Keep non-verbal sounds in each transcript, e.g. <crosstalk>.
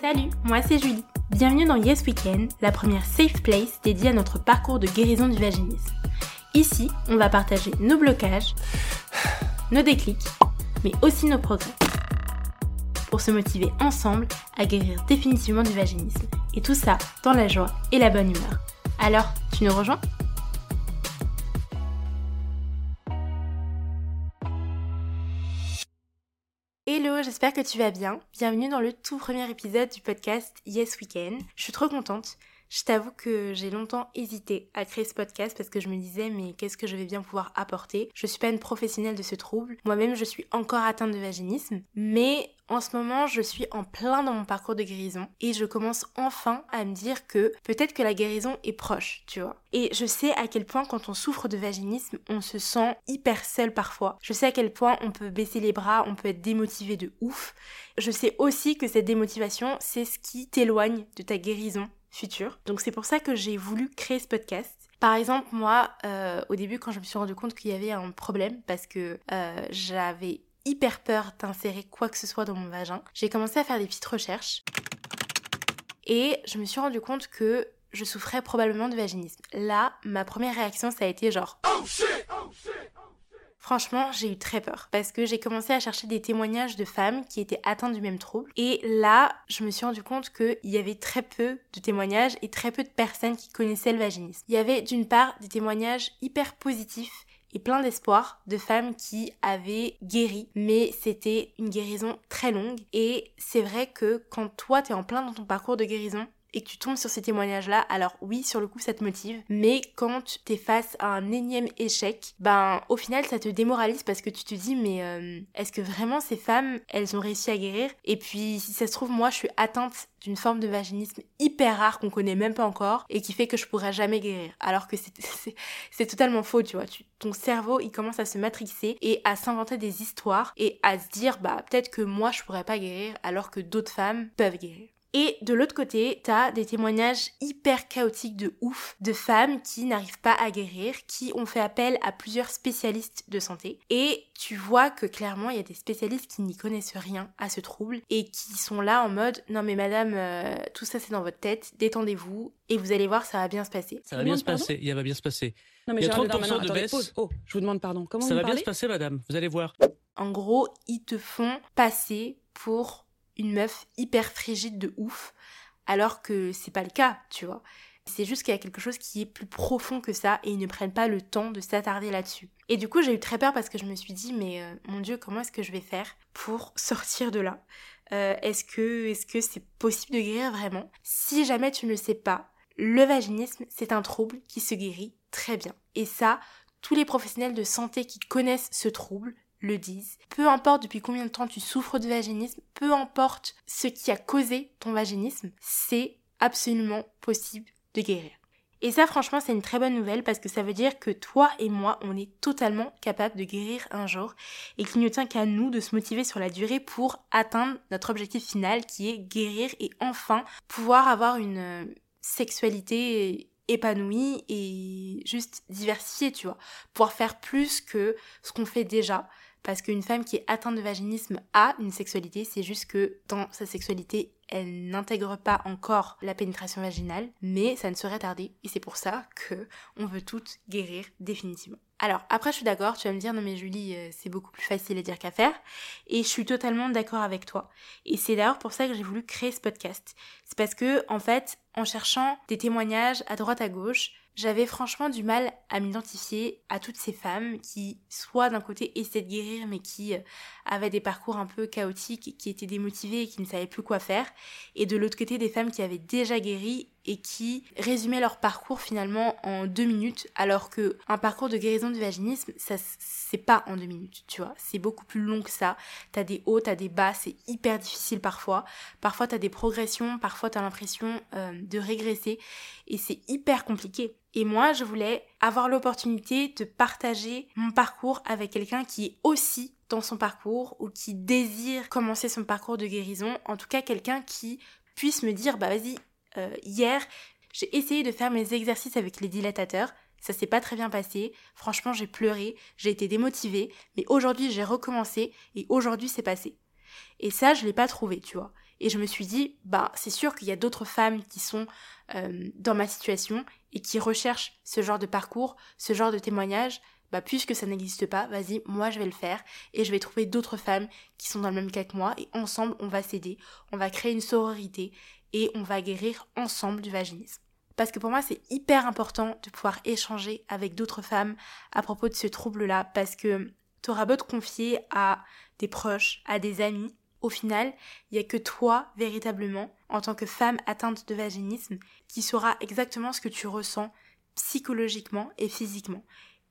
Salut, moi c'est Julie. Bienvenue dans Yes Weekend, la première safe place dédiée à notre parcours de guérison du vaginisme. Ici, on va partager nos blocages, nos déclics, mais aussi nos progrès. Pour se motiver ensemble à guérir définitivement du vaginisme. Et tout ça dans la joie et la bonne humeur. Alors, tu nous rejoins? Hello, j'espère que tu vas bien. Bienvenue dans le tout premier épisode du podcast Yes Weekend. Je suis trop contente. Je t'avoue que j'ai longtemps hésité à créer ce podcast parce que je me disais mais qu'est-ce que je vais bien pouvoir apporter? Je suis pas une professionnelle de ce trouble. Moi-même je suis encore atteinte de vaginisme, mais en ce moment, je suis en plein dans mon parcours de guérison et je commence enfin à me dire que peut-être que la guérison est proche, tu vois. Et je sais à quel point quand on souffre de vaginisme, on se sent hyper seul parfois. Je sais à quel point on peut baisser les bras, on peut être démotivé de ouf. Je sais aussi que cette démotivation, c'est ce qui t'éloigne de ta guérison future. Donc c'est pour ça que j'ai voulu créer ce podcast. Par exemple, moi, euh, au début, quand je me suis rendu compte qu'il y avait un problème, parce que euh, j'avais hyper peur d'insérer quoi que ce soit dans mon vagin, j'ai commencé à faire des petites recherches et je me suis rendu compte que je souffrais probablement de vaginisme. Là, ma première réaction, ça a été genre oh shit, oh shit, Franchement, j'ai eu très peur parce que j'ai commencé à chercher des témoignages de femmes qui étaient atteintes du même trouble. Et là, je me suis rendu compte qu'il y avait très peu de témoignages et très peu de personnes qui connaissaient le vaginisme. Il y avait d'une part des témoignages hyper positifs et plein d'espoir de femmes qui avaient guéri, mais c'était une guérison très longue. Et c'est vrai que quand toi t'es en plein dans ton parcours de guérison, et que tu tombes sur ces témoignages-là, alors oui, sur le coup, ça te motive. Mais quand t'es face à un énième échec, ben, au final, ça te démoralise parce que tu te dis, mais euh, est-ce que vraiment ces femmes, elles ont réussi à guérir? Et puis, si ça se trouve, moi, je suis atteinte d'une forme de vaginisme hyper rare qu'on connaît même pas encore et qui fait que je pourrais jamais guérir. Alors que c'est <laughs> totalement faux, tu vois. ton cerveau, il commence à se matrixer et à s'inventer des histoires et à se dire, bah, peut-être que moi, je pourrais pas guérir alors que d'autres femmes peuvent guérir. Et de l'autre côté, t'as des témoignages hyper chaotiques de ouf de femmes qui n'arrivent pas à guérir, qui ont fait appel à plusieurs spécialistes de santé. Et tu vois que clairement, il y a des spécialistes qui n'y connaissent rien à ce trouble et qui sont là en mode non mais madame, euh, tout ça c'est dans votre tête, détendez-vous et vous allez voir, ça va bien se passer. Ça va bien se passer, il va bien se passer. Non mais il y a 30% de baisse. Oh, je vous demande pardon. Comment Ça va bien se passer madame, vous allez voir. En gros, ils te font passer pour une meuf hyper frigide de ouf, alors que c'est pas le cas, tu vois. C'est juste qu'il y a quelque chose qui est plus profond que ça et ils ne prennent pas le temps de s'attarder là-dessus. Et du coup, j'ai eu très peur parce que je me suis dit, mais euh, mon Dieu, comment est-ce que je vais faire pour <laughs> sortir de là? Euh, Est-ce que est-ce que c'est possible de guérir vraiment? Si jamais tu ne le sais pas, le vaginisme, c'est un trouble qui se guérit très bien. Et ça, tous les professionnels de santé qui connaissent ce trouble le disent. Peu importe depuis combien de temps tu souffres de vaginisme, peu importe ce qui a causé ton vaginisme, c'est absolument possible de guérir. Et ça, franchement, c'est une très bonne nouvelle parce que ça veut dire que toi et moi, on est totalement capable de guérir un jour et qu'il ne tient qu'à nous de se motiver sur la durée pour atteindre notre objectif final qui est guérir et enfin pouvoir avoir une euh, sexualité épanouie et juste diversifiée, tu vois. Pouvoir faire plus que ce qu'on fait déjà parce qu'une femme qui est atteinte de vaginisme a une sexualité, c'est juste que dans sa sexualité, elle n'intègre pas encore la pénétration vaginale, mais ça ne serait tardé et c'est pour ça que on veut toutes guérir définitivement. Alors après je suis d'accord, tu vas me dire non mais Julie euh, c'est beaucoup plus facile à dire qu'à faire et je suis totalement d'accord avec toi. Et c'est d'ailleurs pour ça que j'ai voulu créer ce podcast. C'est parce que en fait en cherchant des témoignages à droite à gauche, j'avais franchement du mal à m'identifier à toutes ces femmes qui, soit d'un côté, essaient de guérir, mais qui euh, avaient des parcours un peu chaotiques, qui étaient démotivées et qui ne savaient plus quoi faire, et de l'autre côté, des femmes qui avaient déjà guéri et qui résumaient leur parcours finalement en deux minutes, alors que un parcours de guérison du vaginisme, ça c'est pas en deux minutes, tu vois, c'est beaucoup plus long que ça. T'as des hauts, t'as des bas, c'est hyper difficile parfois. Parfois t'as des progressions, parfois t'as l'impression euh, de régresser, et c'est hyper compliqué. Et moi, je voulais avoir l'opportunité de partager mon parcours avec quelqu'un qui est aussi dans son parcours ou qui désire commencer son parcours de guérison, en tout cas quelqu'un qui puisse me dire bah vas-y euh, hier, j'ai essayé de faire mes exercices avec les dilatateurs. Ça s'est pas très bien passé. Franchement, j'ai pleuré, j'ai été démotivée, mais aujourd'hui, j'ai recommencé et aujourd'hui, c'est passé. Et ça, je l'ai pas trouvé, tu vois. Et je me suis dit, bah c'est sûr qu'il y a d'autres femmes qui sont euh, dans ma situation et qui recherchent ce genre de parcours, ce genre de témoignage. Bah puisque ça n'existe pas, vas-y, moi je vais le faire et je vais trouver d'autres femmes qui sont dans le même cas que moi et ensemble on va s'aider, on va créer une sororité et on va guérir ensemble du vaginisme. Parce que pour moi, c'est hyper important de pouvoir échanger avec d'autres femmes à propos de ce trouble-là, parce que tu auras beau te confier à des proches, à des amis, au final, il n'y a que toi, véritablement, en tant que femme atteinte de vaginisme, qui saura exactement ce que tu ressens psychologiquement et physiquement.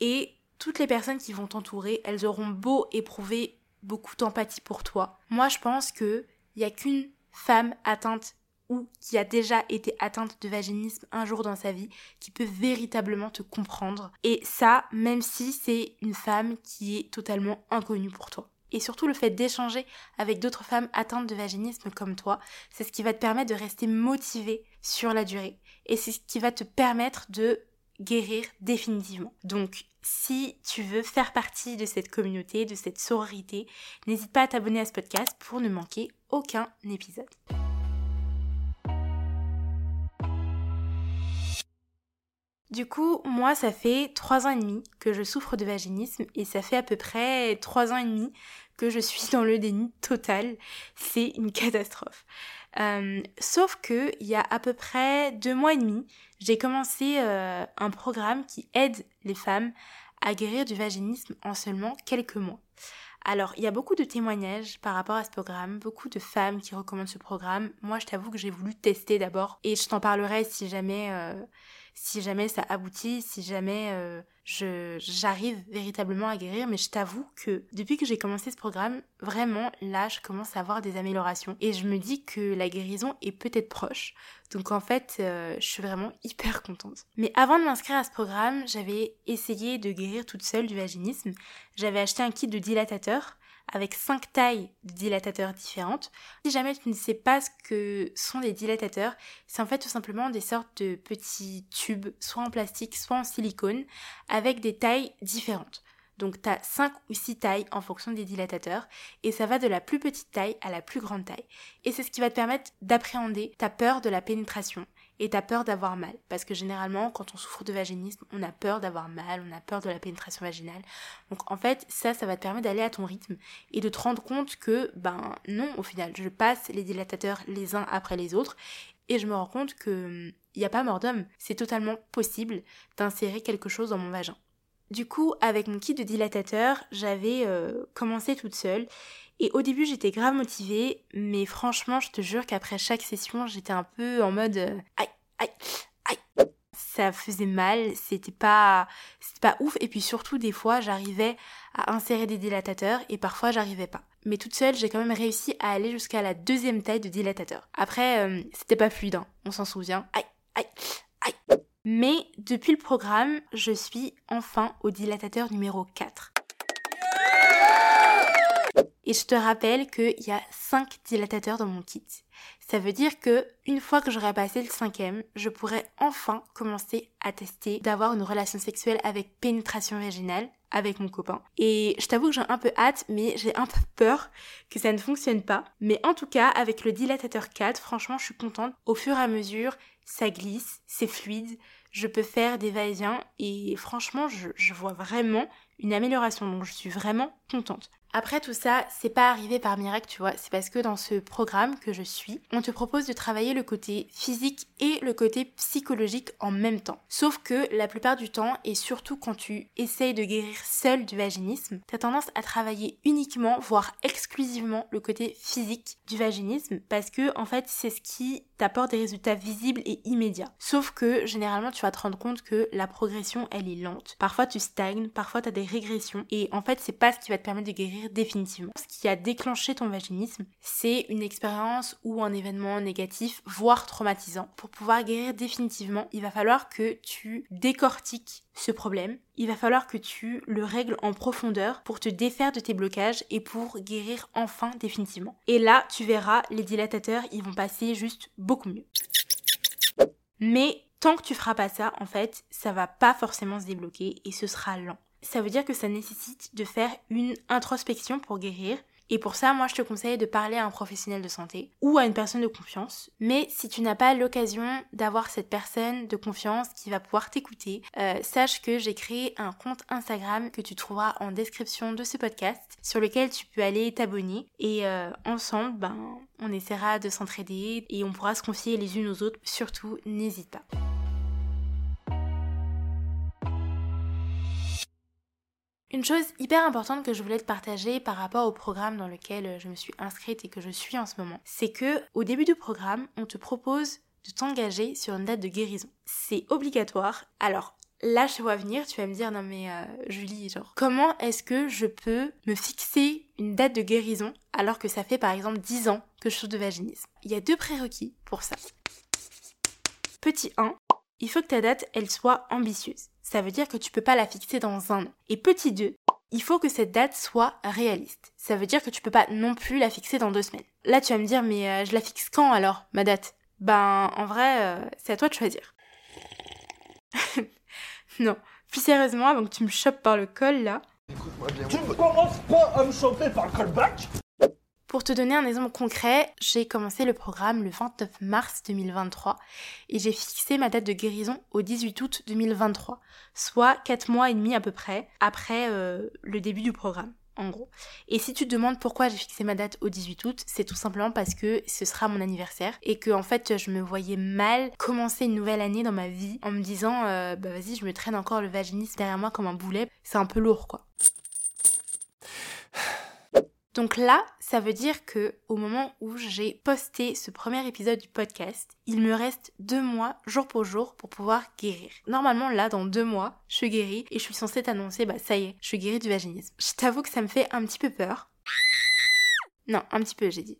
Et toutes les personnes qui vont t'entourer, elles auront beau éprouver beaucoup d'empathie pour toi. Moi, je pense qu'il n'y a qu'une femme atteinte ou qui a déjà été atteinte de vaginisme un jour dans sa vie, qui peut véritablement te comprendre. Et ça, même si c'est une femme qui est totalement inconnue pour toi. Et surtout le fait d'échanger avec d'autres femmes atteintes de vaginisme comme toi, c'est ce qui va te permettre de rester motivée sur la durée. Et c'est ce qui va te permettre de guérir définitivement. Donc, si tu veux faire partie de cette communauté, de cette sororité, n'hésite pas à t'abonner à ce podcast pour ne manquer aucun épisode. Du coup, moi, ça fait trois ans et demi que je souffre de vaginisme et ça fait à peu près trois ans et demi que je suis dans le déni total. C'est une catastrophe. Euh, sauf que il y a à peu près deux mois et demi, j'ai commencé euh, un programme qui aide les femmes à guérir du vaginisme en seulement quelques mois. Alors, il y a beaucoup de témoignages par rapport à ce programme, beaucoup de femmes qui recommandent ce programme. Moi, je t'avoue que j'ai voulu tester d'abord et je t'en parlerai si jamais euh, si jamais ça aboutit, si jamais euh, j'arrive véritablement à guérir. Mais je t'avoue que depuis que j'ai commencé ce programme, vraiment là, je commence à avoir des améliorations et je me dis que la guérison est peut-être proche. Donc en fait, euh, je suis vraiment <laughs> hyper contente. Mais avant de m'inscrire à ce programme, j'avais essayé de guérir toute seule du vaginisme. J'avais acheté un kit de dilatateur avec cinq tailles de dilatateurs différentes. Si jamais tu ne sais pas ce que sont des dilatateurs, c'est en fait tout simplement des sortes de petits tubes, soit en plastique, soit en silicone, avec des tailles différentes. Donc tu as 5 ou 6 tailles en fonction des dilatateurs et ça va de la plus petite taille à la plus grande taille. Et c'est ce qui va te permettre d'appréhender ta peur de la pénétration et t'as peur d'avoir mal. Parce que généralement, quand on souffre de vaginisme, on a peur d'avoir mal, on a peur de la pénétration vaginale. Donc en fait, ça, ça va te permettre d'aller à ton rythme et de te rendre compte que, ben non, au final, je passe les dilatateurs les uns après les autres et je me rends compte que il n'y a pas mort d'homme. C'est totalement possible d'insérer quelque chose dans mon vagin. Du coup, avec mon kit de dilatateur, j'avais euh, commencé toute seule et au début, j'étais grave motivée, mais franchement, je te jure qu'après chaque session, j'étais un peu en mode euh, aïe, aïe, aïe. Ça faisait mal, c'était pas, c'était pas ouf. Et puis surtout, des fois, j'arrivais à insérer des dilatateurs et parfois, j'arrivais pas. Mais toute seule, j'ai quand même réussi à aller jusqu'à la deuxième taille de dilatateur. Après, euh, c'était pas fluide, hein, on s'en souvient. Aïe, aïe, aïe. Mais depuis le programme, je suis enfin au dilatateur numéro 4. Et je te rappelle qu'il y a 5 dilatateurs dans mon kit. Ça veut dire que une fois que j'aurai passé le cinquième, je pourrai enfin commencer à tester d'avoir une relation sexuelle avec pénétration vaginale avec mon copain. Et je t'avoue que j'ai un peu hâte, mais j'ai un peu peur que ça ne fonctionne pas. Mais en tout cas, avec le dilatateur 4, franchement, je suis contente. Au fur et à mesure, ça glisse, c'est fluide, je peux faire des va-et-vient et franchement, je, vois vraiment une amélioration. Donc je suis vraiment contente. Après tout ça, c'est pas arrivé par miracle, tu vois, c'est parce que dans ce programme que je suis, on te propose de travailler le côté physique et le côté psychologique en même temps. Sauf que la plupart du temps, et surtout quand tu essayes de guérir seul du vaginisme, t'as tendance à travailler uniquement, voire exclusivement, le côté physique du vaginisme, parce que en fait, c'est ce qui t'apporte des résultats visibles et immédiats. Sauf que généralement, tu vas te rendre compte que la progression, elle est lente. Parfois, tu stagnes, parfois, t'as des régressions, et en fait, c'est pas ce qui va te permettre de guérir définitivement. Ce qui a déclenché ton vaginisme, c'est une expérience ou un événement négatif, voire traumatisant. Pour pouvoir guérir définitivement, il va falloir que tu décortiques ce problème. Il va falloir que tu le règles en profondeur pour te défaire de tes blocages et pour guérir enfin définitivement. Et là, tu verras, les dilatateurs, ils vont passer juste beaucoup mieux. Mais tant que tu feras pas ça, en fait, ça va pas forcément se débloquer et ce sera lent. Ça veut dire que ça nécessite de faire une introspection pour guérir Et pour ça, moi, je te conseille de parler à un professionnel de santé ou à une personne de confiance. Mais si tu n'as pas l'occasion d'avoir cette personne de confiance qui va pouvoir t'écouter, euh, sache que j'ai créé un compte Instagram que tu trouveras en description de ce podcast sur lequel tu peux aller t'abonner et euh, ensemble, ben, on essaiera de s'entraider et on pourra se confier les unes aux autres. Surtout, n'hésite pas. Une chose hyper importante que je voulais te partager par rapport au programme dans lequel euh, je me suis inscrite et que je suis en ce moment, c'est que au début du programme, on te propose de t'engager sur une date de guérison. C'est obligatoire. Alors, là, je vois venir, tu vas me dire, non mais euh, Julie, genre, comment est-ce que je peux me fixer une date de guérison alors que ça fait par exemple 10 ans que je souffre de vaginisme? Il y a deux prérequis pour ça. Petit 1, il faut que ta date, elle soit ambitieuse ça veut dire que tu peux pas la fixer dans un an. Et petit 2, il faut que cette date soit réaliste. Ça veut dire que tu peux pas non plus la fixer dans deux semaines. Là, tu vas me dire, mais euh, je la fixe quand alors, ma date? Ben, en vrai, euh, c'est à toi de choisir. <laughs> non, plus sérieusement, avant que tu me chopes par le col, là. Tu ne commences pas à me choper par le callback? Pour te donner un exemple concret, j'ai commencé le programme le 29 mars 2023 et j'ai fixé ma date de guérison au 18 août 2023, soit 4 mois et demi à peu près après euh, le début du programme en gros. Et si tu te demandes pourquoi j'ai fixé ma date au 18 août, c'est tout simplement parce que ce sera mon anniversaire et que en fait je me voyais mal commencer une nouvelle année dans ma vie en me disant euh, bah vas-y je me traîne encore le vaginisme derrière moi comme un boulet, c'est un peu lourd quoi. Donc là, ça veut dire que au moment où j'ai posté ce premier épisode du podcast, il me reste deux mois, jour pour jour, pour pouvoir guérir. Normalement, là, dans deux mois, je suis guérie et je suis censée t'annoncer, bah ça y est, je suis guérie du vaginisme. Je t'avoue que ça me fait un petit peu peur. Non, un petit peu, j'ai dit.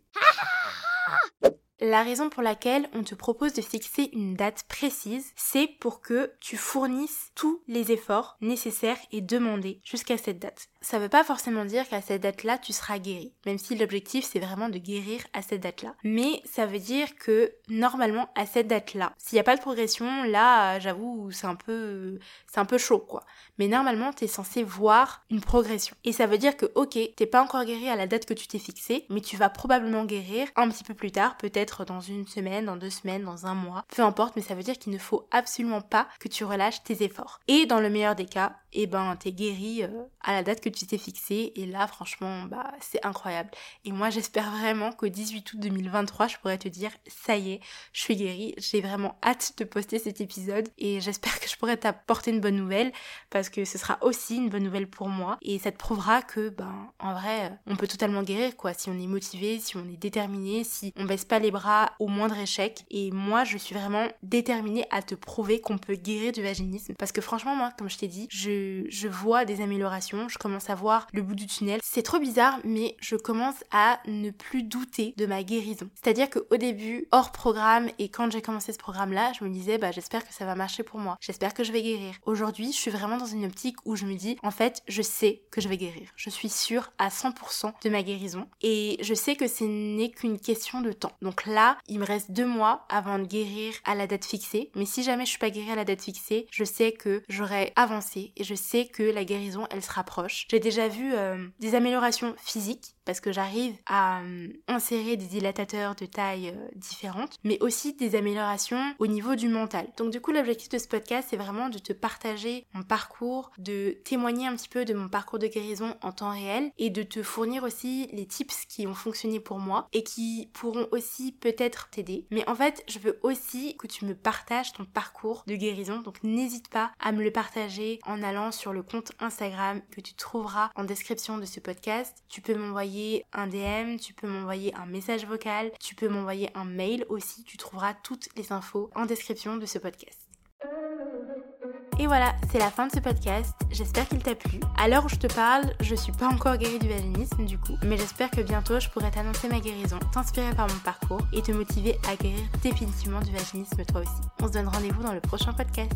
La raison pour laquelle on te propose de fixer une date précise, c'est pour que tu fournisses tous les efforts nécessaires et demandés jusqu'à cette date. Ça veut pas forcément dire qu'à cette date-là, tu seras guéri, même si l'objectif c'est vraiment de guérir à cette date-là. Mais ça veut dire que normalement à cette date-là, s'il n'y a pas de progression, là, j'avoue, c'est un peu, c'est un peu chaud quoi. Mais normalement, tu es censé voir une progression. Et ça veut dire que ok, t'es pas encore guéri à la date que tu t'es fixée, mais tu vas probablement guérir un petit peu plus tard, peut-être dans une semaine, dans deux semaines, dans un mois, peu importe. Mais ça veut dire qu'il ne faut absolument pas que tu relâches tes efforts. Et dans le meilleur des cas, eh ben t'es guéri euh, à la date que tu t'es fixé. Et là franchement bah c'est incroyable. Et moi j'espère vraiment qu'au 18 août 2023 je pourrais te dire ça y est je suis guérie. J'ai vraiment hâte de poster cet épisode. Et j'espère que je pourrai t'apporter une bonne nouvelle parce que ce sera aussi une bonne nouvelle pour moi. Et ça te prouvera que ben en vrai on peut totalement guérir quoi. Si on est motivé si on est déterminé si on baisse pas les bras au moindre échec. Et moi je suis vraiment déterminée à te prouver qu'on peut guérir du vaginisme. Parce que franchement moi comme je t'ai dit je, je vois des améliorations. Je commence à voir le bout du tunnel. C'est trop bizarre, mais je commence à ne plus douter de ma guérison. C'est-à-dire qu'au début, hors programme et quand j'ai commencé ce programme-là, je me disais, bah, j'espère que ça va marcher pour moi. J'espère que je vais guérir. Aujourd'hui, je suis vraiment dans une optique où je me dis, en fait, je sais que je vais guérir. Je suis sûre à 100% de ma guérison et je sais que ce n'est qu'une question de temps. Donc là, il me reste deux mois avant de guérir à la date fixée. Mais si jamais je suis pas guérie à la date fixée, je sais que j'aurai avancé et je sais que la guérison, elle se rapproche. J'ai déjà vu euh, des améliorations physiques parce que j'arrive à euh, insérer des dilatateurs de taille euh, différentes, mais aussi des améliorations au niveau du mental. Donc du coup, l'objectif de ce podcast, c'est vraiment de te partager mon parcours, de témoigner un petit peu de mon parcours de guérison en temps réel et de te fournir aussi les tips qui ont fonctionné pour moi et qui pourront aussi peut-être t'aider. Mais en fait, je veux aussi que tu me partages ton parcours de guérison, donc n'hésite pas à me le partager en allant sur le compte Instagram que tu trouveras en description de ce podcast. Tu peux un DM, tu peux m'envoyer un message vocal, tu peux m'envoyer un mail aussi, tu trouveras toutes les infos en description de ce podcast. Et voilà, c'est la fin de ce podcast. J'espère qu'il t'a plu. À l'heure où je te parle, je suis pas encore guérie du vaginisme du coup, mais j'espère que bientôt je pourrai t'annoncer ma guérison, t'inspirer par mon parcours et te motiver à guérir définitivement du vaginisme toi aussi. On se donne rendez-vous dans le prochain podcast.